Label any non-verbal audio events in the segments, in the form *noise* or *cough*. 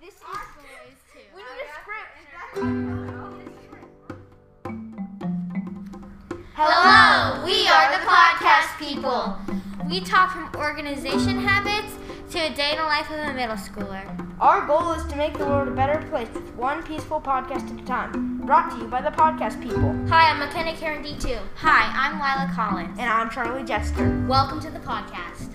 This is boys too. We need a script. Hello, we are the podcast people. We talk from organization habits to a day in the life of a middle schooler. Our goal is to make the world a better place with one peaceful podcast at a time. Brought to you by the podcast people. Hi, I'm McKenna Karen D2. Hi, I'm Lila Collins. And I'm Charlie Jester. Welcome to the podcast.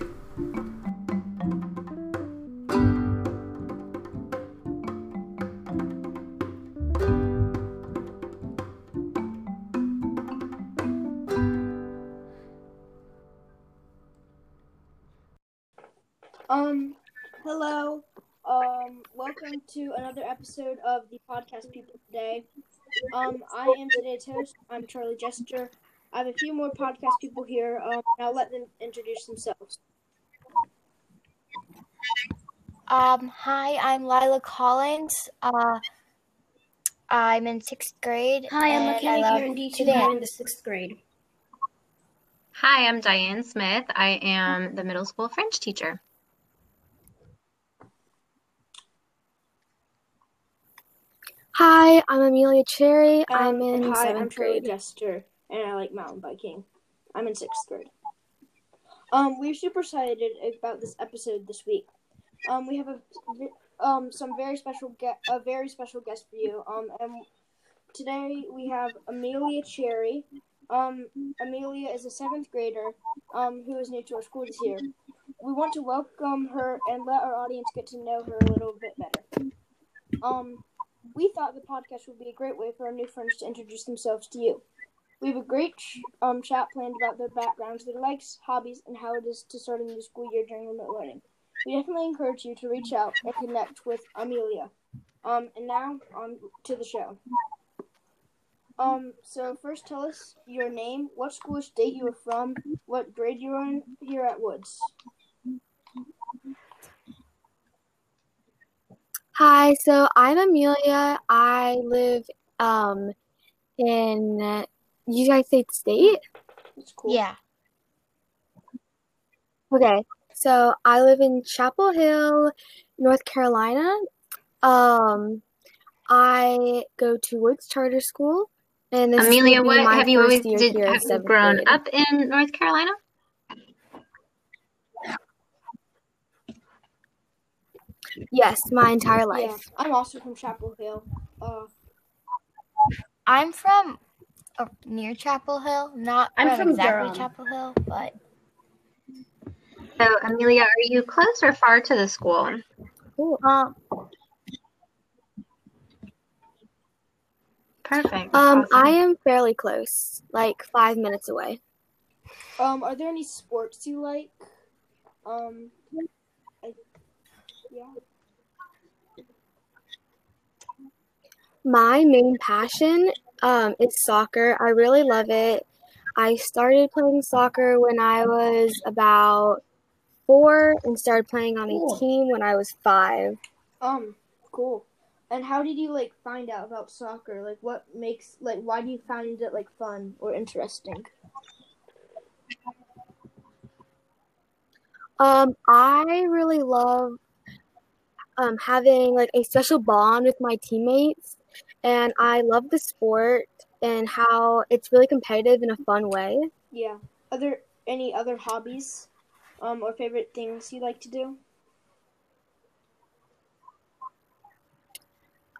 To another episode of the podcast people today. Um, I am today's host. I'm Charlie Jester. I have a few more podcast people here. Um, and I'll let them introduce themselves. Um, hi, I'm Lila Collins. Uh, I'm in sixth grade. Hi, I'm and McKenna I D2. to. I'm in the sixth grade. Hi, I'm Diane Smith. I am the middle school French teacher. Hi, I'm Amelia Cherry. I'm Um, in and hi, I'm seventh Charlie grade. Jester, and I like mountain biking. I'm in sixth grade. Um, we're super excited about this episode this week. Um, we have a um some very special get a very special guest for you. Um, and today we have Amelia Cherry. Um, Amelia is a seventh grader. Um, who is new to our school this year. We want to welcome her and let our audience get to know her a little bit better. Um, we thought the podcast would be a great way for our new friends to introduce themselves to you. We have a great um, chat planned about their backgrounds, their likes, hobbies, and how it is to start a new school year during remote learning. We definitely encourage you to reach out and connect with Amelia. Um, and now on to the show. Um, so first tell us your name, what school or state you are from, what grade you're in here at Woods. Hi, so I'm Amelia. I live um in uh, United States State. That's cool. Yeah. Okay, so I live in Chapel Hill, North Carolina. Um, I go to Woods Charter School, and this Amelia, what have you first always did have you grown grade. up in North Carolina? Yes, my entire Yeah, life. I'm also from Chapel Hill. Uh, I'm from uh, near Chapel Hill, not I'm from from exactly Durham. Chapel Hill, but So, Amelia, are you close or far to the school? Um, Perfect. um, Awesome. I am fairly close, like five minutes away. Um, are there any sports you like? Um, I, yeah. My main passion um, is soccer. I really love it. I started playing soccer when I was about four and started playing on a team when I was five. Um, cool. And how did you like find out about soccer? Like, what makes like why do you find it like fun or interesting? Um, I really love um, having like a special bond with my teammates, and I love the sport and how it's really competitive in a fun way. Yeah. Are there any other hobbies, um, or favorite things you like to do?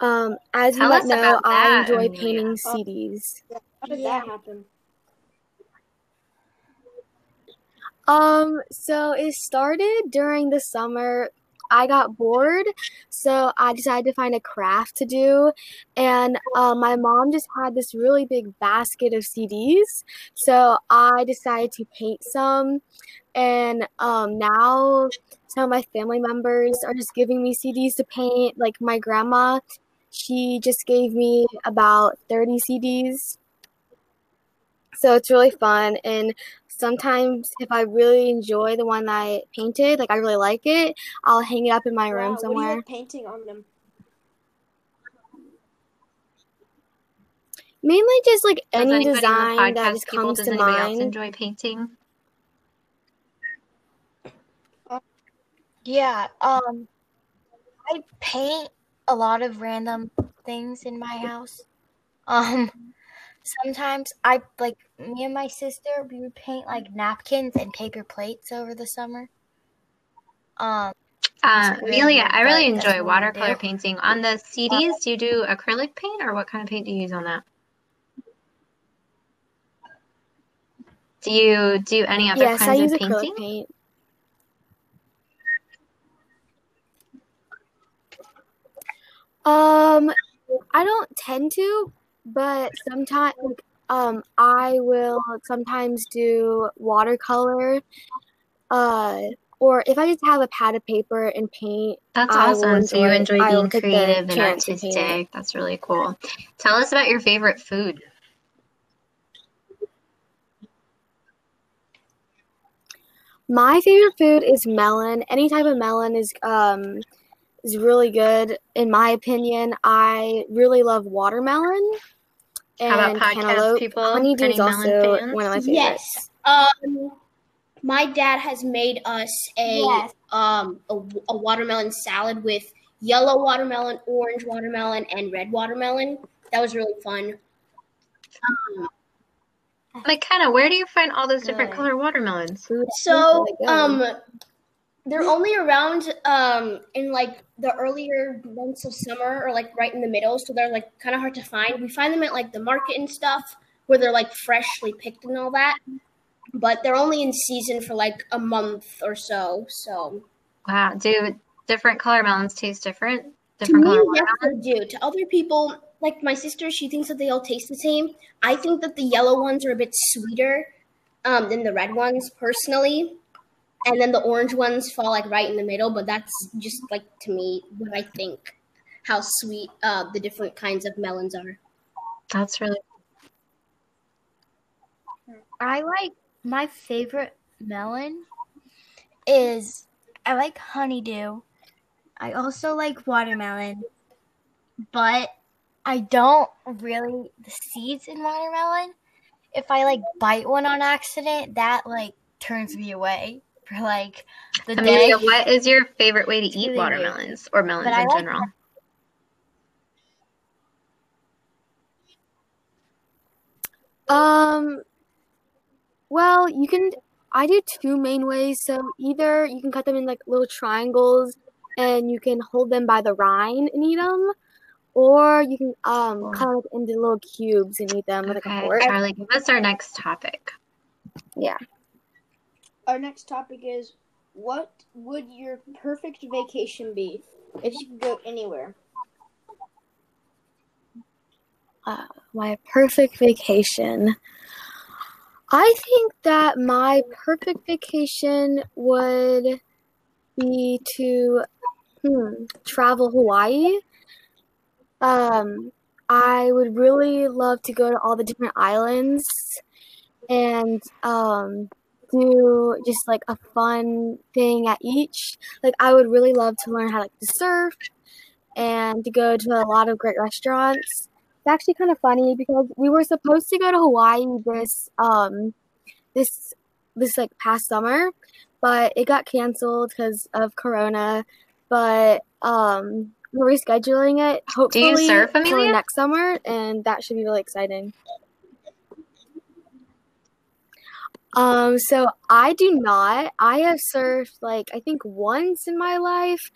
Um, as you Tell might us know, I enjoy Amelia. painting Oh. CDs. How did Yeah. that happen? Um, so it started during the summer. I got bored, so I decided to find a craft to do. And um, my mom just had this really big basket of CDs, so I decided to paint some. And um, now some of my family members are just giving me CDs to paint. Like my grandma, she just gave me about 30 CDs. So it's really fun. And sometimes if I really enjoy the one that I painted, like I really like it, I'll hang it up in my Wow, room What do you somewhere. like painting on them? Mainly just like Does any anybody in design that podcast just people, comes does to anybody else mind. enjoy painting? yeah. Um, I paint a lot of random things in my house. Um, sometimes I like me and my sister we would paint like napkins and paper plates over the summer. Um, Uh, Amelia, I really enjoy watercolor painting. On the CDs, do you do acrylic paint or what kind of paint do you use on that? Do you do any other yes, I kinds use of acrylic painting? paint. Um, I don't tend to, but sometimes um I will sometimes do watercolor. Uh, or if I just have a pad of paper and paint, That's I awesome. So you enjoy- being creative and chance to paint it. artistic. That's really cool. Tell us about your favorite food. My favorite food is melon. Any type of melon is um is really good in my opinion. I really love watermelon and How about podcast cantaloupe. people? Honeydew Any is also fans? one of my favorites. Yes. Um, my dad has made us a Yes. um a, a watermelon salad with yellow watermelon, orange watermelon, and red watermelon. That was really fun. McKenna, where do you find all those different Good. color watermelons? So um, they're only around um in like the earlier months of summer or like right in the middle, so they're like kind of hard to find. We find them at like the market and stuff where they're like freshly picked and all that. But they're only in season for like a month or so. So Wow. Do different color melons taste different? To Different me, color yes, they do. To other people, like my sister, she thinks that they all taste the same. I think that the yellow ones are a bit sweeter um, than the red ones, personally. And then the orange ones fall like right in the middle, but that's just like to me what I think how sweet uh, the different kinds of melons are. That's really I like my favorite melon is I like honeydew. I also like watermelon, but I don't really the seeds in watermelon. If I like bite one on accident, that like turns me away for like the day. Amelia, what is your favorite way to eat really weird. watermelons or melons But in like general? Um, well, you can. I do two main ways. So either you can cut them in like little triangles, and you can hold them by the rind and eat them, or you can um cut them into little cubes and eat them with like a Okay, fork. Charlie, give us our next topic. Our next topic is what would your perfect vacation be if you could go anywhere? uh, my perfect vacation. I think that my perfect vacation would be to hmm, travel Hawaii. Um, I would really love to go to all the different islands and um, do just like a fun thing at each. Like I would really love to learn how like, to surf and to go to a lot of great restaurants it's actually kind of funny because we were supposed to go to Hawaii this um this this like past summer, but it got canceled because of Corona. But um we're rescheduling it hopefully surf, for Amelia? next summer, and that should be really exciting. Um, so I do not. I have surfed like I think once in my life.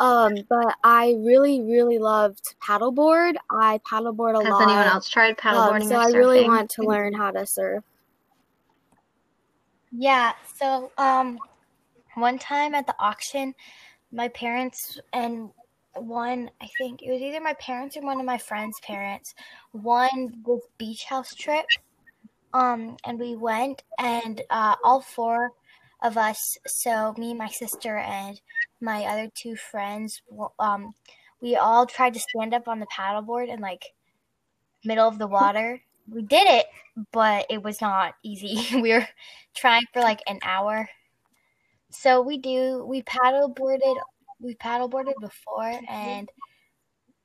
Um, but I really, really loved paddleboard. I paddleboard a Has lot. Has anyone else tried paddleboarding Um, so or I really want to learn how to surf. Yeah, so um one time at the auction, my parents and one I think it was either my parents or one of my friends' parents won this beach house trip. Um and we went and uh all four of us, so me, my sister and my other two friends, um we all tried to stand up on the paddleboard in like middle of the water. We did it, but it was not easy. *laughs* we were trying for like an hour. So we do we paddleboarded we paddleboarded before and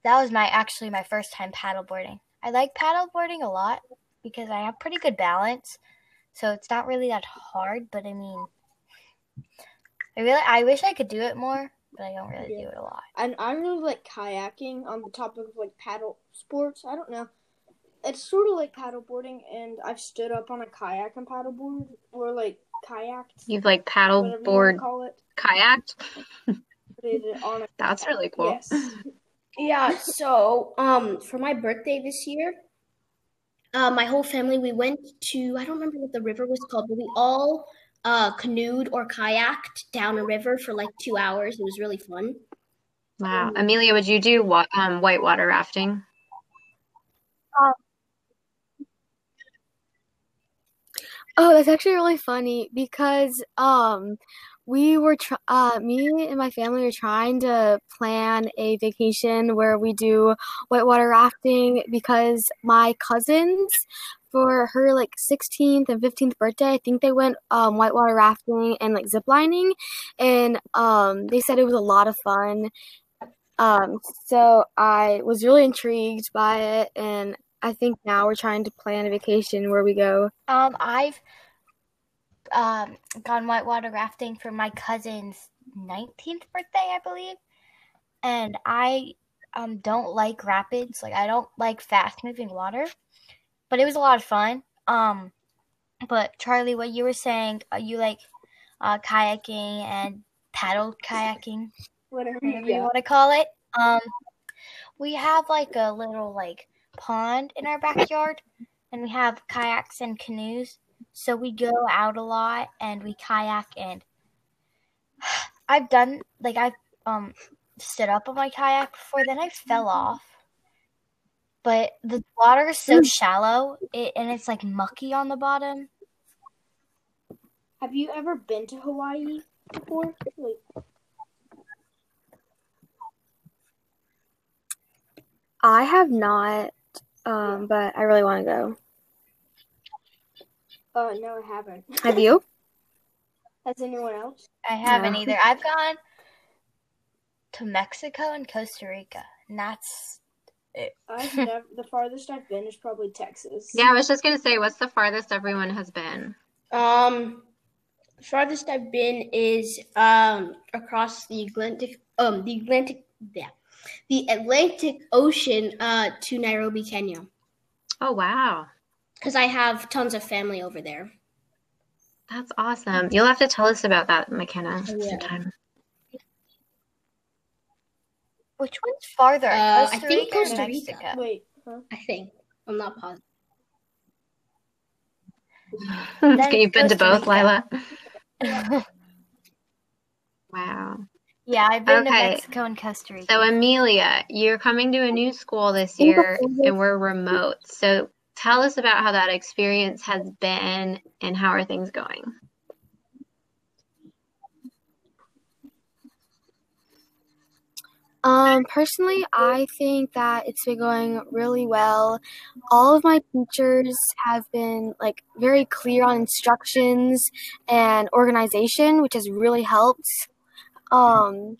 that was my actually my first time paddleboarding. I like paddleboarding a lot because I have pretty good balance. So it's not really that hard, but I mean I really I wish I could do it more, but I don't really Yeah. do it a lot. And I really like kayaking on the topic of like paddle sports. I don't know. It's sort of like paddleboarding, and I've stood up on a kayak and paddleboard, or like kayaked, You've like whatever you want paddleboard to call it. kayaked. On a *laughs* That's really cool. Yes. *laughs* Yeah, so um for my birthday this year, uh, my whole family we went to I don't remember what the river was called, but we all uh canoed or kayaked down a river for like two hours. It was really fun. Wow. Amelia, would you do wa- um, whitewater rafting? Oh, that's actually really funny because um we were tr- uh me and my family were trying to plan a vacation where we do whitewater rafting because my cousins for her like 16th and 15th birthday, I think they went um whitewater rafting and like zip lining and um they said it was a lot of fun. Um so I was really intrigued by it and I think now we're trying to plan a vacation where we go Um, I've um gone whitewater rafting for my cousin's 19th birthday, I believe. And I um don't like rapids. Like I don't like fast moving water. But it was a lot of fun. Um but Charlie, what you were saying, uh, you like uh kayaking and paddle kayaking, Whatever. you Yeah. want to call it. Um we have like a little like pond in our backyard and we have kayaks and canoes. So we go out a lot and we kayak and *sighs* I've done like I've um stood up on my kayak before, then I fell off. But the water is so shallow it, and it's like mucky on the bottom. Have you ever been to Hawaii before? Like, I have not, um, but I really want to go. Uh, no, I haven't. Have *laughs* you? Has anyone else? I haven't No. either. I've gone to Mexico and Costa Rica, and that's I've *laughs* never. The farthest I've been is probably Texas. Yeah, I was just gonna say, what's the farthest everyone has been? Um, farthest I've been is um across the Atlantic um the Atlantic yeah the Atlantic Ocean uh to Nairobi, Kenya, Oh, wow. Because I have tons of family over there. That's awesome. You'll have to tell us about that, McKenna, Yeah. sometime. which one's farther? Uh, I Costa think Rica Costa Rica. Wait. Huh? I think I'm not positive. *laughs* Okay, You've been to both, Rica. Lila? *laughs* Wow. yeah, I've been to Mexico and Costa Rica. So, Amelia, you're coming to a new school this year and we're remote. So, tell us about how that experience has been and how are things going? Um, personally, I think that it's been going really well. All of my teachers have been like very clear on instructions and organization, which has really helped. Um,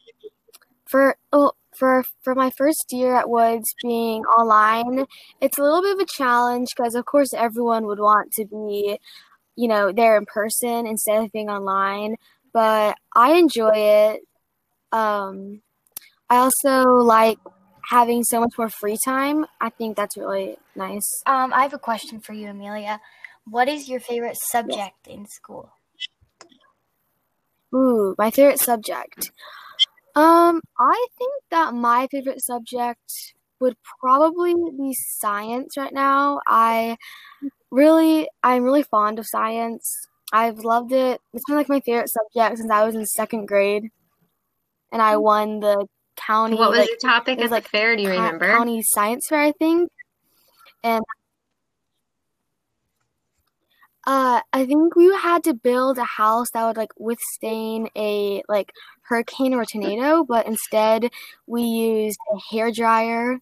for oh, for for my first year at Woods being online, it's a little bit of a challenge because of course everyone would want to be, you know, there in person instead of being online. But I enjoy it. Um, I also like having so much more free time. I think that's really nice. Um, I have a question for you, Amelia. What is your favorite subject in school? Ooh, my favorite subject. Um, I think that my favorite subject would probably be science right now. I really, I'm really fond of science. I've loved it. It's been like my favorite subject since I was in second grade, and I won the county. What was like, your topic it was like fair? Do you co- remember? county science fair, I think. And uh, I think we had to build a house that would like withstand a like hurricane or tornado, but instead we used a hair dryer.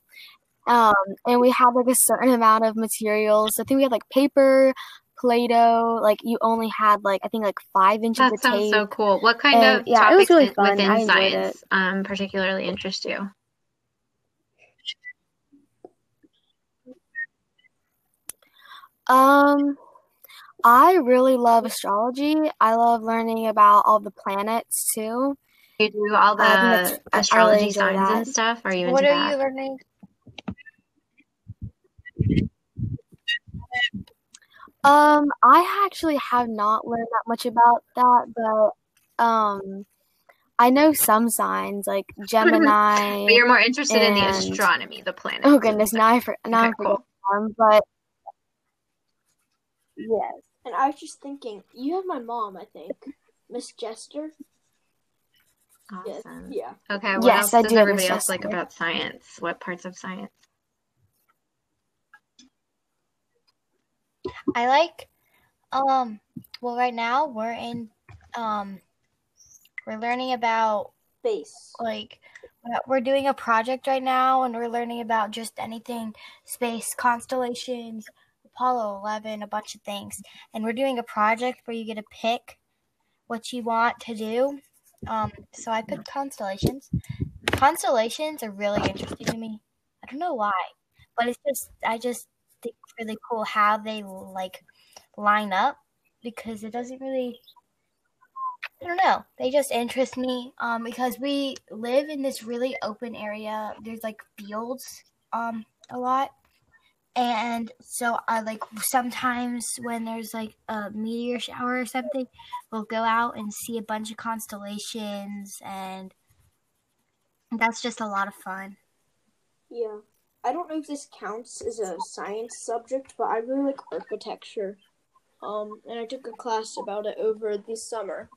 Um, and we had like a certain amount of materials. So I think we had like paper, Play-Doh. Like you only had like I think like five inches That of sounds tape. so cool. What kind And, of yeah, topics really in- within science um, particularly interest you? Um, I really love astrology. I love learning about all the planets too. You do all I think that's- the I- I astrology really signs and stuff. Are you into What are that? you learning? Um, I actually have not learned that much about that, but um, I know some signs like *laughs* Gemini. But you're more interested in the astronomy, the planets. oh goodness, now I for, now I Okay, cool. them, but yes. And I was just thinking, you have my mom, I think, Miss Jester. Awesome. Yeah. Okay, what Yes, else I does do have everybody else like about science? What parts of science? I like um well right now we're in um we're learning about Space. like we're doing a project right now and we're learning about just anything space constellations apollo 11 a bunch of things and we're doing a project where you get to pick what you want to do um so i picked constellations constellations are really interesting to me i don't know why but it's just i just think it's really cool how they like line up because it doesn't really I don't know. They just interest me um, because we live in this really open area. There's like fields um, a lot. And so I like sometimes when there's like a meteor shower or something, we'll go out and see a bunch of constellations and that's just a lot of fun. Yeah. I don't know if this counts as a science subject, but I really like architecture. Um, and I took a class about it over the summer.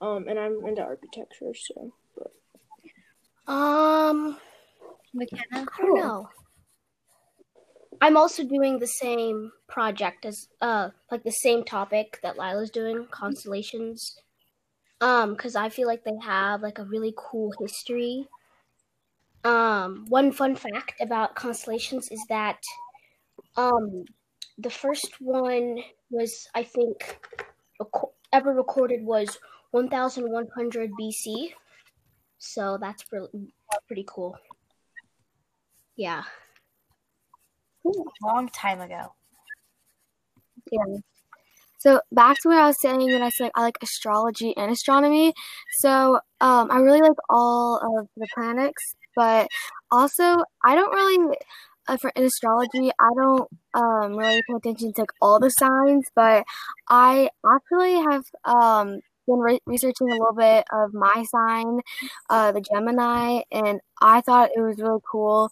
Um, and I'm into architecture, so. Um, McKenna? I don't know. I'm also doing the same project as uh like the same topic that Lila's doing, constellations. Um, because I feel like they have like a really cool history. Um, one fun fact about constellations is that um the first one was I think ever recorded was 1100 BC. So that's really pretty cool. Yeah. Long time ago. Yeah. So back to what I was saying when I said I like astrology and astronomy. So um, I really like all of the planets, but also I don't really uh, for in astrology I don't um, really pay attention to like all the signs, but I actually have um, been re- researching a little bit of my sign, uh, the Gemini, and I thought it was really cool.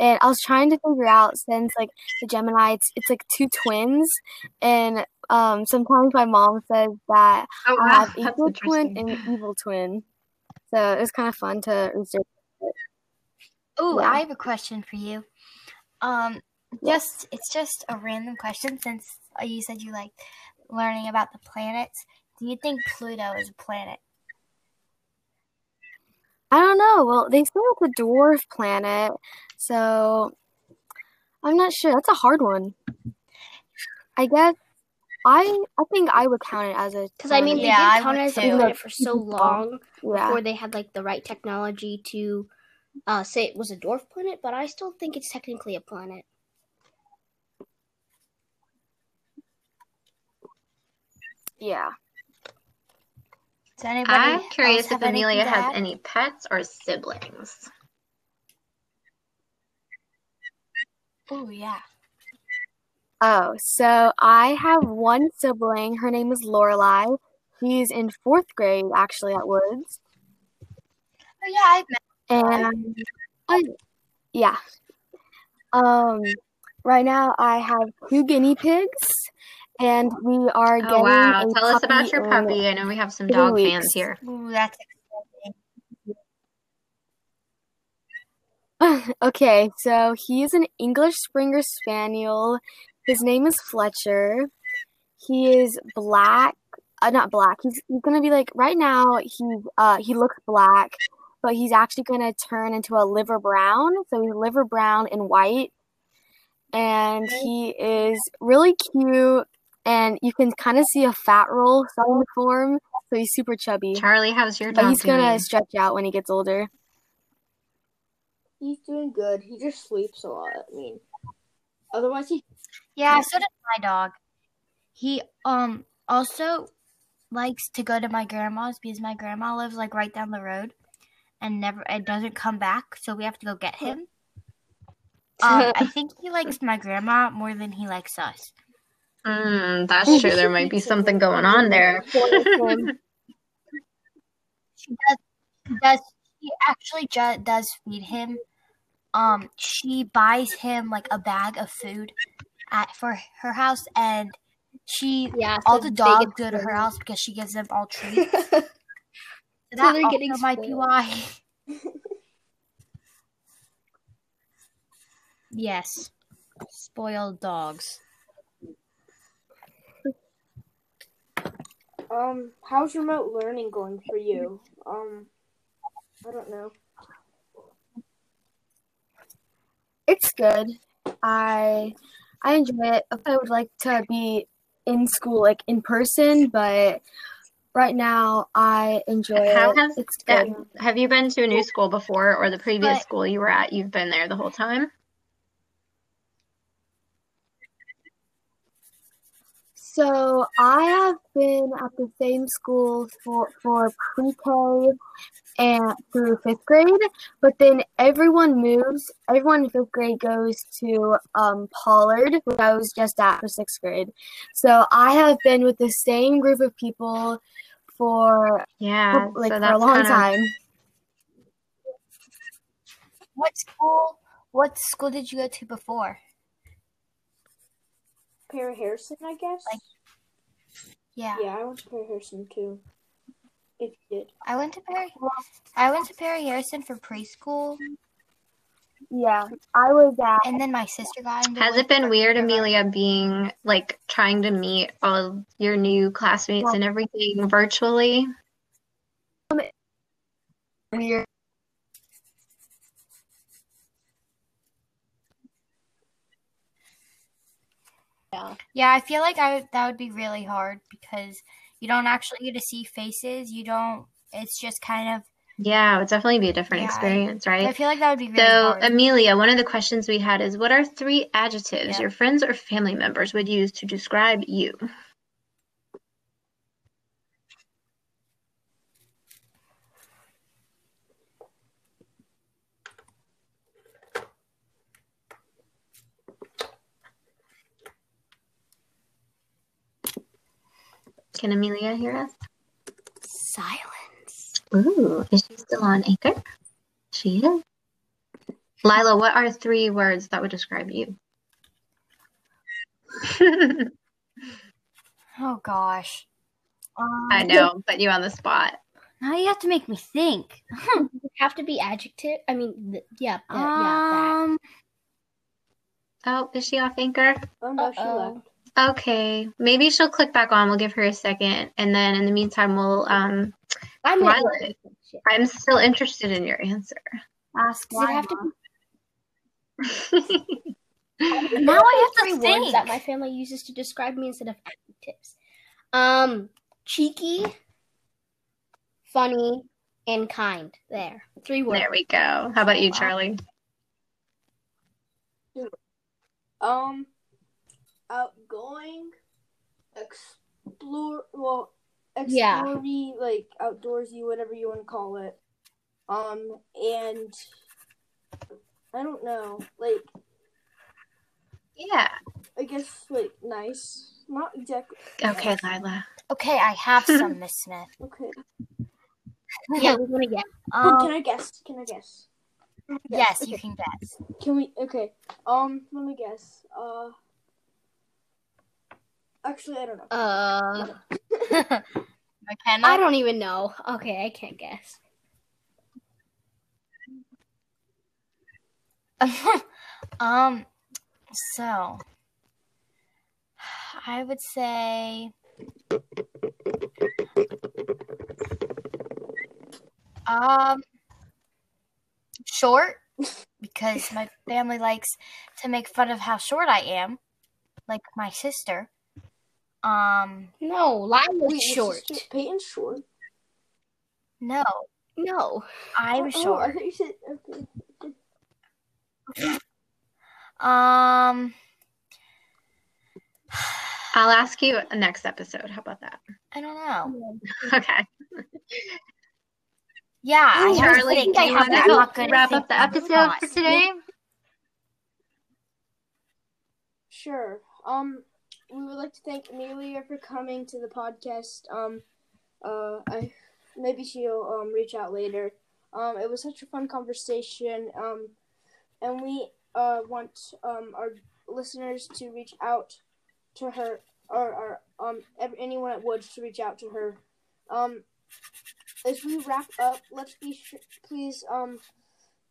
And I was trying to figure out since like the Gemini, it's, it's like two twins, and um, sometimes my mom says that Oh, I wow, have that's twin and evil twin. So it was kind of fun to research. Oh, Yeah. I have a question for you. Um, just it's just a random question since uh, you said you like learning about the planets. Do you think Pluto is a planet? I don't know. Well, they say it's a dwarf planet, so I'm not sure. That's a hard one. I guess I I think I would count it as a Because I mean, they Yeah, I did count it as a planet for so long yeah. before they had like the right technology to uh, say it was a dwarf planet. But I still think it's technically a planet. Yeah. Does anybody I'm else curious if have Amelia has add? any pets or siblings. Oh yeah. Oh, so I have one sibling. Her name is Lorelai. She's in fourth grade, actually, at Woods. Oh yeah, I've met. And I, yeah. Um, right now I have two guinea pigs, and we are getting. Oh getting wow! a Tell us about your puppy. I know we have some dog weeks. fans here. Ooh, that's exciting. *laughs* okay, so he is an English Springer Spaniel. His name is Fletcher. He is black. Uh, not black. He's he's gonna be like right now. He's uh he looks black, but he's actually gonna turn into a liver brown. So he's liver brown and white, and he is really cute. And you can kind of see a fat roll starting to form. So he's super chubby, Charlie, how's your but dog he's gonna stretch out when he gets older. He's doing good. He just sleeps a lot. I mean, otherwise he. Yeah, so does my dog. He um also likes to go to my grandma's because my grandma lives like right down the road. and never it doesn't come back, so we have to go get him. *laughs* Um, I think he likes my grandma more than he likes us. Mm, that's true. There might be something going on there. *laughs* She does. She does. She actually ju- does feed him. Um, she buys him like a bag of food at for her house, and she Yeah, all the dogs go to her house because she gives them all treats. *laughs* So So that they're also getting might be why. *laughs* yes, spoiled dogs. Um, how's remote learning going for you? Um, I don't know. It's good. I I enjoy it. I would like to be in school, like in person, but right now I enjoy How it. has it's good. Have you been to a new school before, or the previous But- school you were at? You've been there the whole time. So I have been at the same school for for pre-K and through fifth grade, but then everyone moves. Everyone in fifth grade goes to um, Pollard, which I was just at for sixth grade. So I have been with the same group of people for Yeah, like so for a long kind of time. What school? What school did you go to before? Perry Harrison, I guess. Like- Yeah, yeah, I went to Perry Harrison too. If you did. I went to Perry. I went to Perry Harrison for preschool, Yeah, I was at. and then my sister got into. Has it it been weird. Amelia, being like trying to meet all your new classmates and everything virtually? Um, weird. Yeah, Yeah, I feel like I that would be really hard because you don't actually get to see faces. You don't. It's just kind of. Yeah, it would definitely be a different Yeah, experience, I feel like that would be really So, hard. Amelia, one of the questions we had is what are three adjectives Yeah. your friends or family members would use to describe you? Can Amelia hear us? Silence. Ooh, is she still on Anchor? She is. Lila, what are three words that would describe you? *laughs* oh gosh. Um, I know, put you on the spot. Now you have to make me think. *laughs* Have to be adjective. I mean, th- yeah, th- yeah. Um. Oh, is she off Anchor? Oh no, she Uh-oh. left. Okay, maybe she'll click back on. We'll give her a second, and then in the meantime, we'll. Um, I'm Lila, not- Shit. I'm still interested in your answer. Ask Does it have to be *laughs* Now I have three to words that my family uses to describe me instead of adjectives? Um, cheeky, funny, and kind. There, three words. there we go. How about you, Charlie? Um, outgoing, explore. Well, Yeah. explory, like outdoorsy, whatever you want to call it. Um, and I don't know, like Yeah. I guess like nice, not exactly. Okay, Lila. Okay, I have *laughs* some, Miss Smith. Okay. Yeah, we want to get. Oh, Um, can I guess? Can I guess? yes, okay. you can guess. Can we? Okay. Um, let me guess. Uh, actually, I don't know. Uh, McKenna. *laughs* *laughs* I don't even know. Okay, I can't guess. *laughs* um, so I would say um short because my family likes to make fun of how short I am, like my sister. Um, No, Lila's Wait, your short. sister- Peyton's short. no, No. I'm Oh, I short. *laughs* thought you said okay. Um, I'll ask you next episode. How about that? I don't know. *laughs* Okay. Yeah, I was Charlie, thinking do you I'm want to not help wrap up the episode not. for today? Sure. Um, we would like to thank Amelia for coming to the podcast. Um, uh, I maybe she'll um reach out later. Um, it was such a fun conversation. Um, and we uh want um our listeners to reach out to her or, or um anyone at Woods to reach out to her. Um, as we wrap up, let's be sure, please um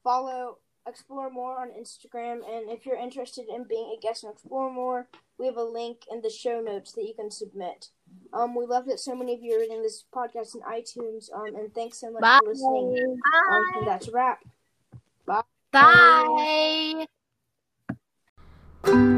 follow Explore More on Instagram, and if you're interested in being a guest on Explore More, we have a link in the show notes that you can submit. Um, we love that so many of you are reading this podcast in iTunes. Um, and thanks so much Bye. for listening. Um, and that's a wrap. Bye. Bye.